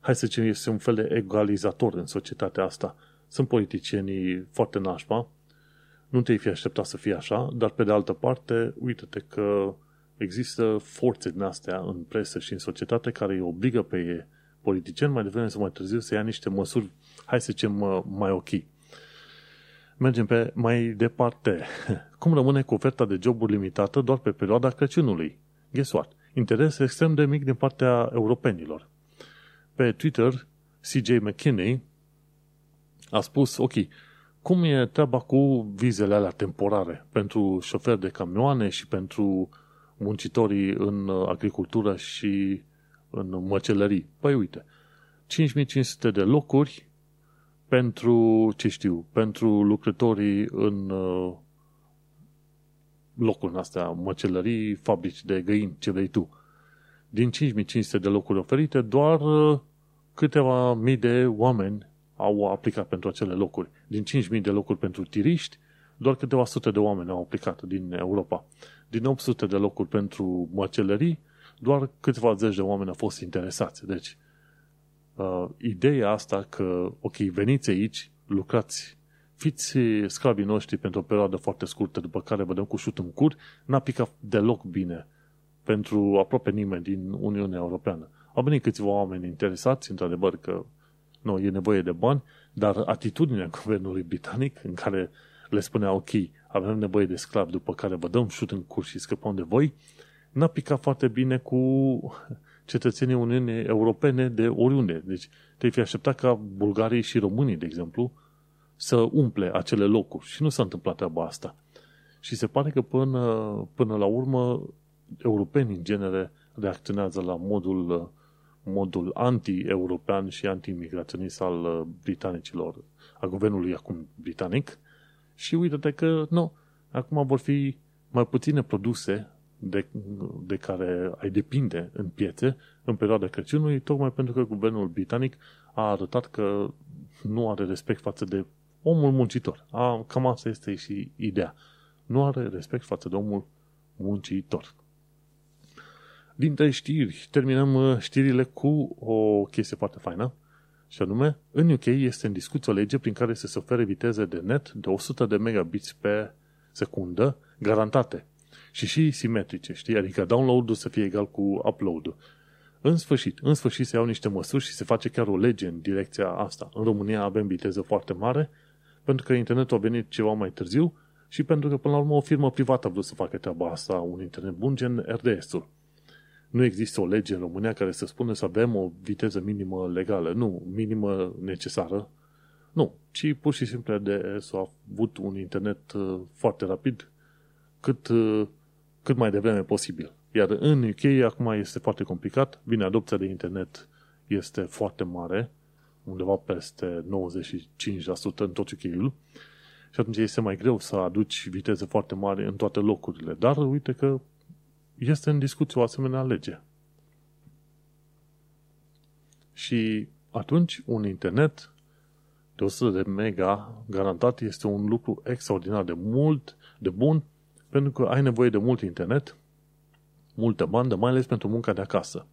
hai să zicem, este un fel de egalizator în societatea asta. Sunt politicienii foarte nașpa, nu te-ai fi așteptat să fie așa, dar pe de altă parte, uite-te că există forțe din astea în presă și în societate care îi obligă pe politicieni mai devreme sau mai târziu să ia niște măsuri, hai să zicem, mai ok. Mergem pe mai departe. Cum rămâne cu oferta de joburi limitată doar pe perioada Crăciunului? Guess what? Interes extrem de mic din partea europenilor. Pe Twitter, CJ McKinney a spus, ok, cum e treaba cu vizele alea temporare pentru șoferi de camioane și pentru muncitorii în agricultură și în măcelării? Păi uite, 5500 de locuri pentru, ce știu, pentru lucrătorii în uh, locuri astea, măcelării, fabrici de găini, ce vrei tu. Din 5500 de locuri oferite, doar uh, câteva mii de oameni au aplicat pentru acele locuri. Din 5.000 de locuri pentru tiriști, doar câteva sute de oameni au aplicat din Europa. Din 800 de locuri pentru măcelării, doar câteva zeci de oameni au fost interesați. Deci, uh, ideea asta că, ok, veniți aici, lucrați, fiți sclavii noștri pentru o perioadă foarte scurtă, după care vă dăm cu șut în cur, n-a picat deloc bine pentru aproape nimeni din Uniunea Europeană. Au venit câțiva oameni interesați, într-adevăr că nu, e nevoie de bani, dar atitudinea guvernului britanic în care le spunea, ok, avem nevoie de sclavi, după care vă dăm șut în curs și scăpăm de voi, n-a picat foarte bine cu cetățenii Uniunii Europene de oriunde. Deci te-ai fi așteptat ca bulgarii și românii, de exemplu, să umple acele locuri. Și nu s-a întâmplat treaba asta. Și se pare că până, până la urmă europenii în genere reacționează la modul modul anti-european și anti-imigraționist al uh, britanicilor, a guvernului acum britanic și uite-te că nu, acum vor fi mai puține produse de, de care ai depinde în piețe în perioada Crăciunului, tocmai pentru că guvernul britanic a arătat că nu are respect față de omul muncitor. A, cam asta este și ideea. Nu are respect față de omul muncitor. Dintre știri, terminăm uh, știrile cu o chestie foarte faină, și anume, în UK este în discuție o lege prin care să se ofere viteze de net de 100 de megabits pe secundă garantate și și simetrice, știi? Adică download-ul să fie egal cu upload-ul. În sfârșit, în sfârșit se iau niște măsuri și se face chiar o lege în direcția asta. În România avem viteză foarte mare, pentru că internetul a venit ceva mai târziu și pentru că, până la urmă, o firmă privată a vrut să facă treaba asta, un internet bun, gen RDS-ul. Nu există o lege în România care să spună să avem o viteză minimă legală. Nu, minimă necesară. Nu, ci pur și simplu de să a avut un internet uh, foarte rapid cât, uh, cât mai devreme posibil. Iar în UK acum este foarte complicat. Bine, adopția de internet este foarte mare, undeva peste 95% în tot UK-ul. Și atunci este mai greu să aduci viteze foarte mari în toate locurile. Dar uite că este în discuție o asemenea lege. Și atunci un internet de 100 de mega garantat este un lucru extraordinar de mult, de bun, pentru că ai nevoie de mult internet, multă bandă, mai ales pentru munca de acasă.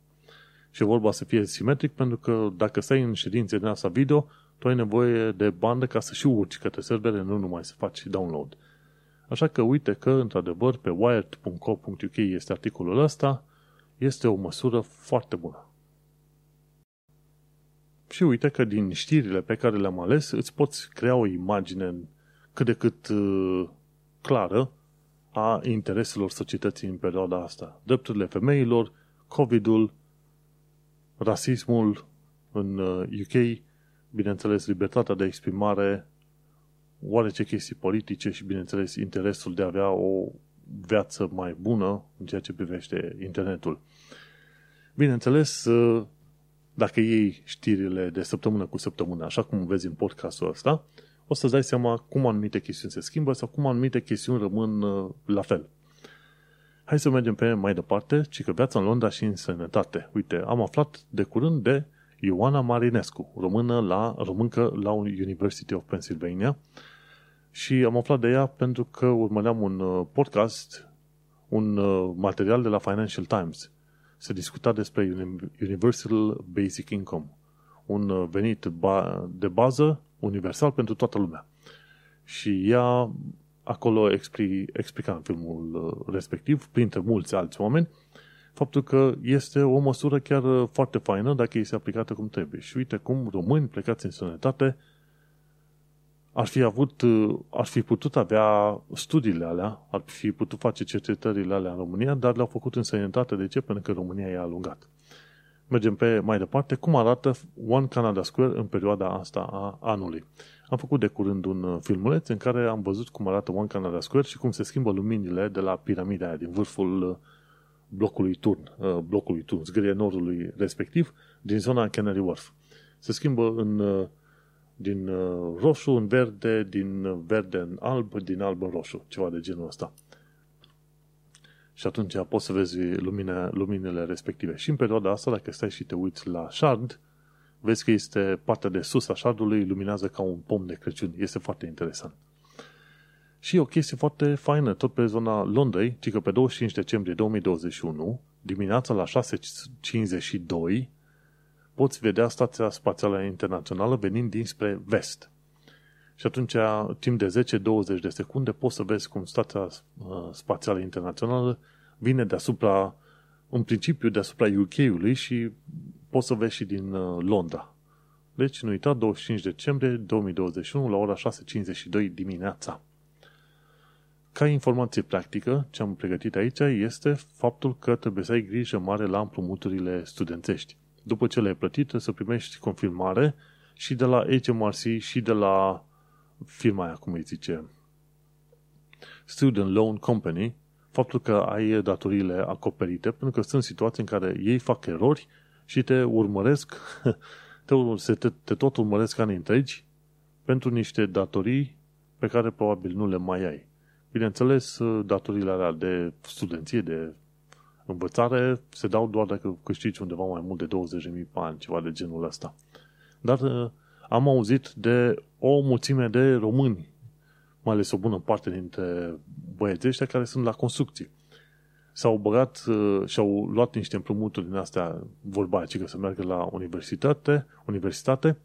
Și e vorba să fie simetric pentru că dacă stai în ședințe din asta video, tu ai nevoie de bandă ca să și urci către servere, nu numai să faci download. Așa că uite că, într-adevăr, pe wired.co.uk este articolul ăsta, este o măsură foarte bună. Și uite că din știrile pe care le-am ales îți poți crea o imagine cât de cât uh, clară a intereselor societății în perioada asta. Drepturile femeilor, COVID-ul, rasismul în UK, uh, bineînțeles libertatea de exprimare, oarece chestii politice și, bineînțeles, interesul de a avea o viață mai bună în ceea ce privește internetul. Bineînțeles, uh, dacă iei știrile de săptămână cu săptămână, așa cum vezi în podcastul ăsta, o să-ți dai seama cum anumite chestiuni se schimbă sau cum anumite chestiuni rămân uh, la fel. Hai să mergem pe mai departe, ci că viața în Londra și în sănătate. Uite, am aflat de curând de Ioana Marinescu, română la, româncă la University of Pennsylvania și am aflat de ea pentru că urmăream un uh, podcast, un uh, material de la Financial Times. Se discuta despre Universal Basic Income, un venit de bază universal pentru toată lumea. Și ea acolo expli, explica în filmul uh, respectiv, printre mulți alți oameni, faptul că este o măsură chiar uh, foarte faină dacă este aplicată cum trebuie. Și uite cum români plecați în sănătate ar fi avut, uh, ar fi putut avea studiile alea, ar fi putut face cercetările alea în România, dar le-au făcut în sănătate. De ce? Pentru că România i-a alungat. Mergem pe mai departe. Cum arată One Canada Square în perioada asta a anului? Am făcut de curând un uh, filmuleț în care am văzut cum arată One Canada Square și cum se schimbă luminile de la piramida aia din vârful uh, blocului turn, uh, blocului turn, zgârie nordului respectiv, din zona Canary Wharf. Se schimbă în, din roșu în verde, din verde în alb, din alb în roșu, ceva de genul ăsta și atunci poți să vezi lumine, luminele respective. Și în perioada asta, dacă stai și te uiți la shard, vezi că este partea de sus a shardului luminează ca un pom de Crăciun. Este foarte interesant. Și o chestie foarte faină, tot pe zona Londrei, ci că pe 25 decembrie 2021, dimineața la 6.52, poți vedea Stația Spațială Internațională venind dinspre vest. Și atunci, timp de 10-20 de secunde, poți să vezi cum Stația uh, Spațială Internațională vine deasupra, în principiu, deasupra UK-ului și poți să vezi și din uh, Londra. Deci, nu uita, 25 decembrie 2021 la ora 6.52 dimineața. Ca informație practică, ce am pregătit aici este faptul că trebuie să ai grijă mare la împrumuturile studențești. După ce le-ai plătit, să primești confirmare și de la HMRC și de la firma aia, cum îi zice, Student Loan Company, faptul că ai datoriile acoperite, pentru că sunt situații în care ei fac erori și te urmăresc, te, te, te tot urmăresc ani întregi pentru niște datorii pe care probabil nu le mai ai. Bineînțeles, datoriile alea de studenție, de învățare, se dau doar dacă câștigi undeva mai mult de 20.000 pe an, ceva de genul ăsta. Dar am auzit de o mulțime de români, mai ales o bună parte dintre băieții ăștia care sunt la construcții. S-au băgat uh, și-au luat niște împrumuturi din astea, vorba aceea că să meargă la universitate, universitate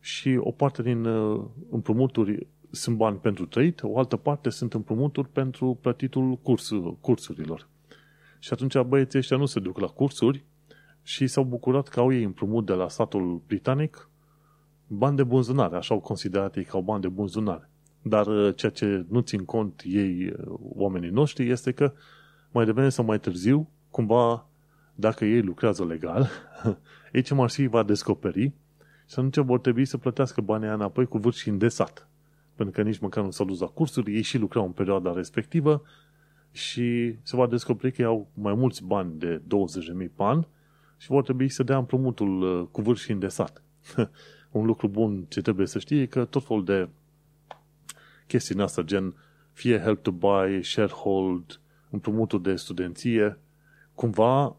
și o parte din uh, împrumuturi sunt bani pentru trăit, o altă parte sunt împrumuturi pentru plătitul curs, cursurilor. Și atunci băieții ăștia nu se duc la cursuri și s-au bucurat că au ei împrumut de la statul britanic bani de bunzunare, așa au considerat ei ca bani de bunzunare. Dar uh, ceea ce nu țin cont ei, uh, oamenii noștri, este că mai devreme sau mai târziu, cumva, dacă ei lucrează legal, HMRC va descoperi și atunci vor trebui să plătească banii înapoi cu vârf și îndesat. Pentru că nici măcar nu s-au dus la cursuri, ei și lucrau în perioada respectivă și se va descoperi că au mai mulți bani de 20.000 pe an și vor trebui să dea împrumutul uh, cu vârf și îndesat. un lucru bun ce trebuie să știi e că tot felul de chestii asta, gen fie help to buy, sharehold, împrumuturi de studenție, cumva uh,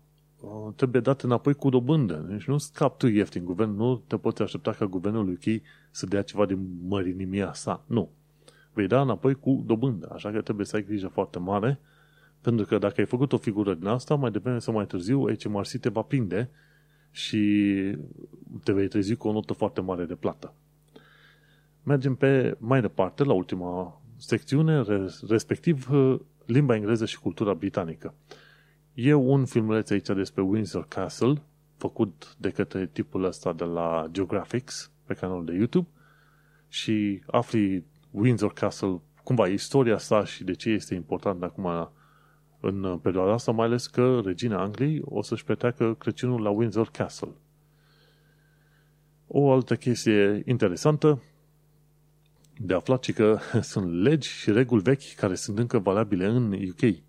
trebuie date înapoi cu dobândă. Deci nu scap tu ieftin. Guvern, nu te poți aștepta ca guvernul UK să dea ceva din mărinimia sa. Nu. Vei da înapoi cu dobândă. Așa că trebuie să ai grijă foarte mare, pentru că dacă ai făcut o figură din asta, mai devreme sau mai târziu, HMRC te va prinde și te vei trezi cu o notă foarte mare de plată. Mergem pe mai departe la ultima secțiune, respectiv limba engleză și cultura britanică. E un filmuleț aici despre Windsor Castle, făcut de către tipul ăsta de la Geographics, pe canalul de YouTube, și afli Windsor Castle, cumva istoria sa și de ce este important acum în perioada asta, mai ales că regina Angliei o să-și petreacă Crăciunul la Windsor Castle. O altă chestie interesantă de aflat și că sunt legi și reguli vechi care sunt încă valabile în UK.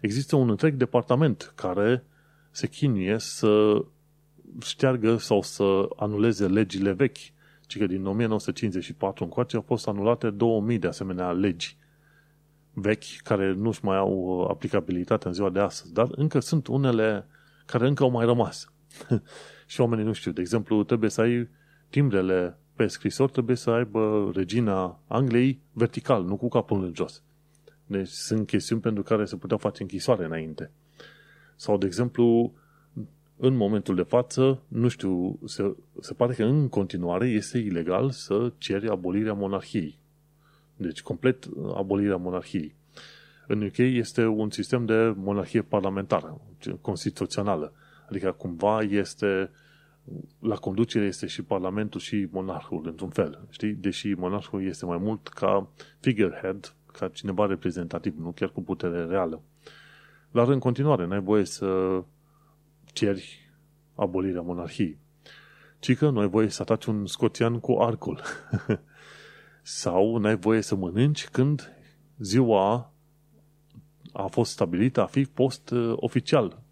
Există un întreg departament care se chinuie să șteargă sau să anuleze legile vechi, ci că din 1954 încoace au fost anulate 2000 de asemenea legi vechi care nu-și mai au aplicabilitate în ziua de astăzi, dar încă sunt unele care încă au mai rămas. și oamenii nu știu. De exemplu, trebuie să ai timbrele pe scrisor, trebuie să aibă regina Angliei vertical, nu cu capul în jos. Deci sunt chestiuni pentru care se putea face închisoare înainte. Sau, de exemplu, în momentul de față, nu știu, se, se pare că în continuare este ilegal să ceri abolirea monarhiei. Deci, complet abolirea monarhiei. În UK este un sistem de monarhie parlamentară, constituțională. Adică, cumva, este la conducere este și Parlamentul și monarhul, într-un fel. Știi? Deși monarhul este mai mult ca figurehead, ca cineva reprezentativ, nu chiar cu putere reală. Dar în continuare, n-ai voie să ceri abolirea monarhiei. Ci că nu ai voie să ataci un scoțian cu arcul. Sau n-ai voie să mănânci când ziua a fost stabilită a fi post uh, oficial.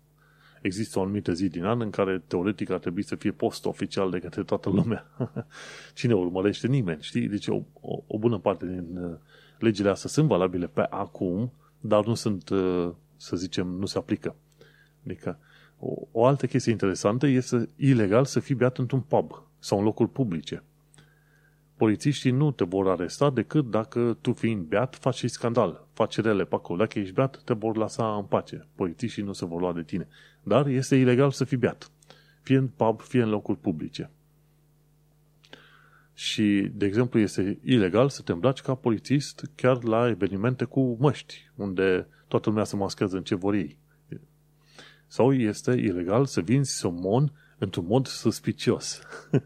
Există o anumită zi din an în care teoretic ar trebui să fie post oficial de către toată lumea. Cine urmărește? Nimeni, știi? Deci o, o, o bună parte din uh, legile astea sunt valabile pe acum, dar nu sunt, uh, să zicem, nu se aplică. Adică o, o altă chestie interesantă este ilegal să fii beat într-un pub sau în locuri publice. Polițiștii nu te vor aresta decât dacă tu fiind beat faci scandal, faci rele pe acolo. Dacă ești beat, te vor lăsa în pace. Polițiștii nu se vor lua de tine. Dar este ilegal să fii beat. Fie în pub, fie în locuri publice. Și, de exemplu, este ilegal să te îmbraci ca polițist chiar la evenimente cu măști, unde toată lumea se maschează în ce vor ei. Sau este ilegal să vinzi somon într-un mod suspicios.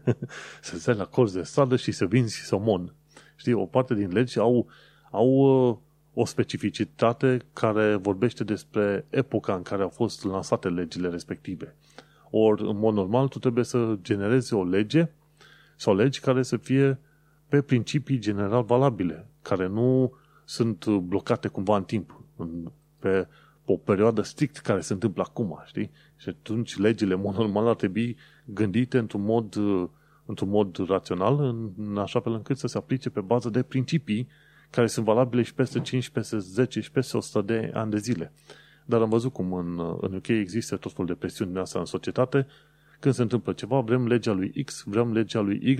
să stai la colț de stradă și să vinzi somon. Știi, o parte din legi au, au uh, o specificitate care vorbește despre epoca în care au fost lansate legile respective. Ori, în mod normal, tu trebuie să generezi o lege sau legi care să fie pe principii general valabile, care nu sunt blocate cumva în timp, în, pe o perioadă strict care se întâmplă acum, știi? Și atunci legile, mod normal, ar trebui gândite într-un mod, într-un mod rațional, în, în așa fel încât să se aplice pe bază de principii care sunt valabile și peste 5, peste 10 și peste 100 de ani de zile. Dar am văzut cum în, în UK există tot felul de presiuni din asta în societate. Când se întâmplă ceva, vrem legea lui X, vrem legea lui Y,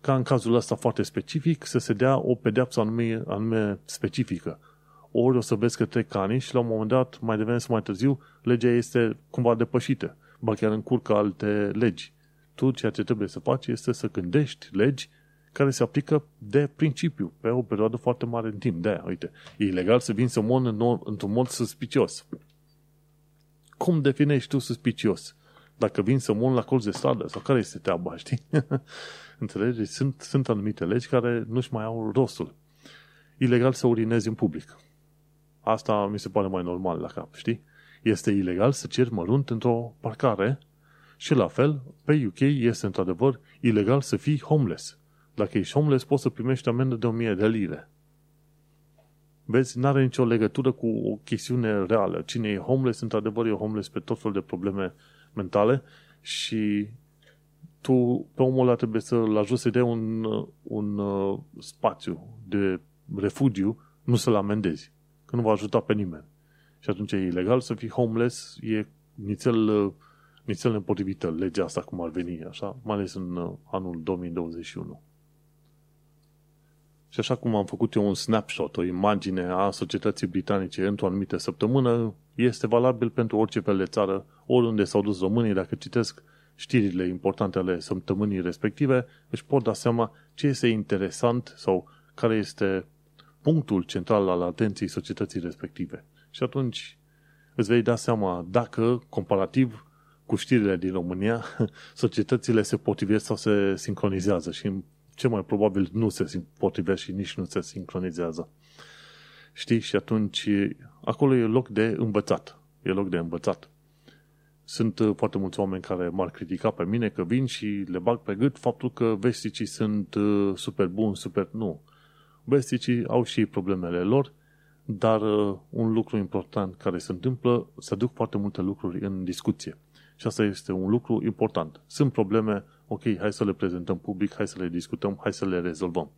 ca în cazul ăsta foarte specific, să se dea o pedeapsă anume, anume specifică. Ori o să vezi că trec ani și la un moment dat, mai devreme sau mai târziu, legea este cumva depășită. Ba chiar încurcă alte legi. Tu ceea ce trebuie să faci este să gândești legi care se aplică de principiu, pe o perioadă foarte mare în timp. De aia, uite, e ilegal să vin somon în, într-un mod suspicios. Cum definești tu suspicios? Dacă vin somon la colț de stradă sau care este treaba, știi? Înțelegi? Sunt, sunt anumite legi care nu-și mai au rostul. Ilegal să urinezi în public. Asta mi se pare mai normal la cap, știi? Este ilegal să ceri mărunt într-o parcare și la fel, pe UK este într-adevăr ilegal să fii homeless. Dacă ești homeless, poți să primești amendă de 1000 de lire. Vezi, nu are nicio legătură cu o chestiune reală. Cine e homeless, într-adevăr, e homeless pe tot felul de probleme mentale și tu pe omul ăla trebuie să-l ajuți să dea un, un uh, spațiu de refugiu, nu să-l amendezi, că nu va ajuta pe nimeni. Și atunci e ilegal să fii homeless, e nițel, uh, nițel nepotrivită legea asta cum ar veni, așa, mai ales în uh, anul 2021. Și așa cum am făcut eu un snapshot, o imagine a societății britanice într-o anumită săptămână, este valabil pentru orice fel de țară, oriunde s-au dus românii, dacă citesc știrile importante ale săptămânii respective, își pot da seama ce este interesant sau care este punctul central al atenției societății respective. Și atunci îți vei da seama dacă, comparativ cu știrile din România, societățile se potrivesc sau se sincronizează și ce mai probabil nu se potrivesc și nici nu se sincronizează. Știi? Și atunci acolo e loc de învățat. E loc de învățat. Sunt uh, foarte mulți oameni care m-ar critica pe mine că vin și le bag pe gât faptul că vesticii sunt uh, super buni, super... Nu. Vesticii au și problemele lor, dar uh, un lucru important care se întâmplă, se aduc foarte multe lucruri în discuție. Și asta este un lucru important. Sunt probleme, ok, hai să le prezentăm public, hai să le discutăm, hai să le rezolvăm.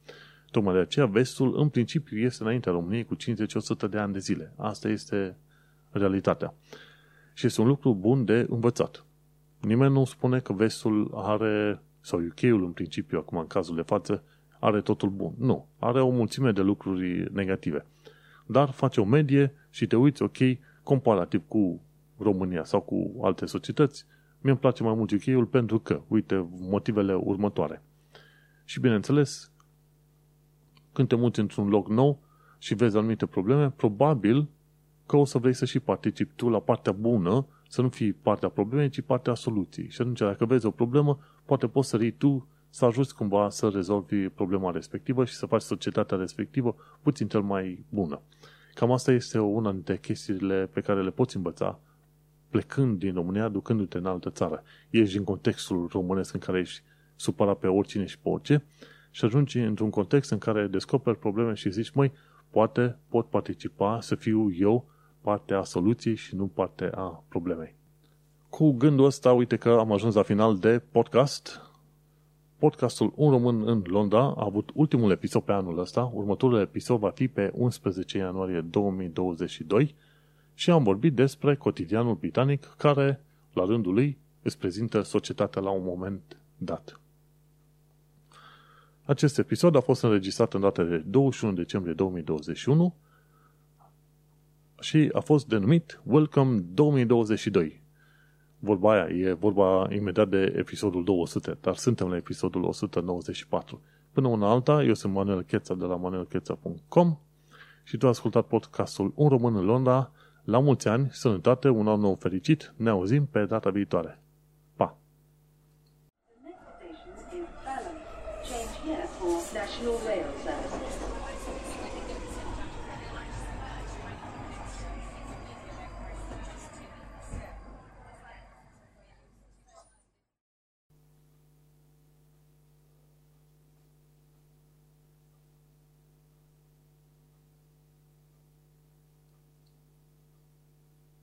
Tocmai de aceea vestul, în principiu, este înaintea României cu 50-100 de ani de zile. Asta este realitatea. Și este un lucru bun de învățat. Nimeni nu spune că vestul are, sau UK-ul în principiu, acum în cazul de față, are totul bun. Nu. Are o mulțime de lucruri negative. Dar face o medie și te uiți, ok, comparativ cu România sau cu alte societăți, mi-mi place mai mult UK-ul pentru că, uite, motivele următoare. Și bineînțeles, când te muți într-un loc nou și vezi anumite probleme, probabil că o să vrei să și participi tu la partea bună, să nu fii partea problemei, ci partea soluției. Și atunci, dacă vezi o problemă, poate poți să rii tu să ajuți cumva să rezolvi problema respectivă și să faci societatea respectivă puțin cel mai bună. Cam asta este una dintre chestiile pe care le poți învăța plecând din România, ducându-te în altă țară. Ești în contextul românesc în care ești supărat pe oricine și pe orice și ajungi într-un context în care descoperi probleme și zici, măi, poate pot participa să fiu eu partea a soluției și nu partea a problemei. Cu gândul ăsta, uite că am ajuns la final de podcast. Podcastul Un Român în Londra a avut ultimul episod pe anul ăsta. Următorul episod va fi pe 11 ianuarie 2022 și am vorbit despre cotidianul britanic care, la rândul lui, îți prezintă societatea la un moment dat. Acest episod a fost înregistrat în data de 21 decembrie 2021 și a fost denumit Welcome 2022. Vorba aia e vorba imediat de episodul 200, dar suntem la episodul 194. Până una alta, eu sunt Manuel Cheța de la manuelcheța.com și tu ai ascultat podcastul Un Român în Londra. La mulți ani, sănătate, un an nou fericit, ne auzim pe data viitoare. No.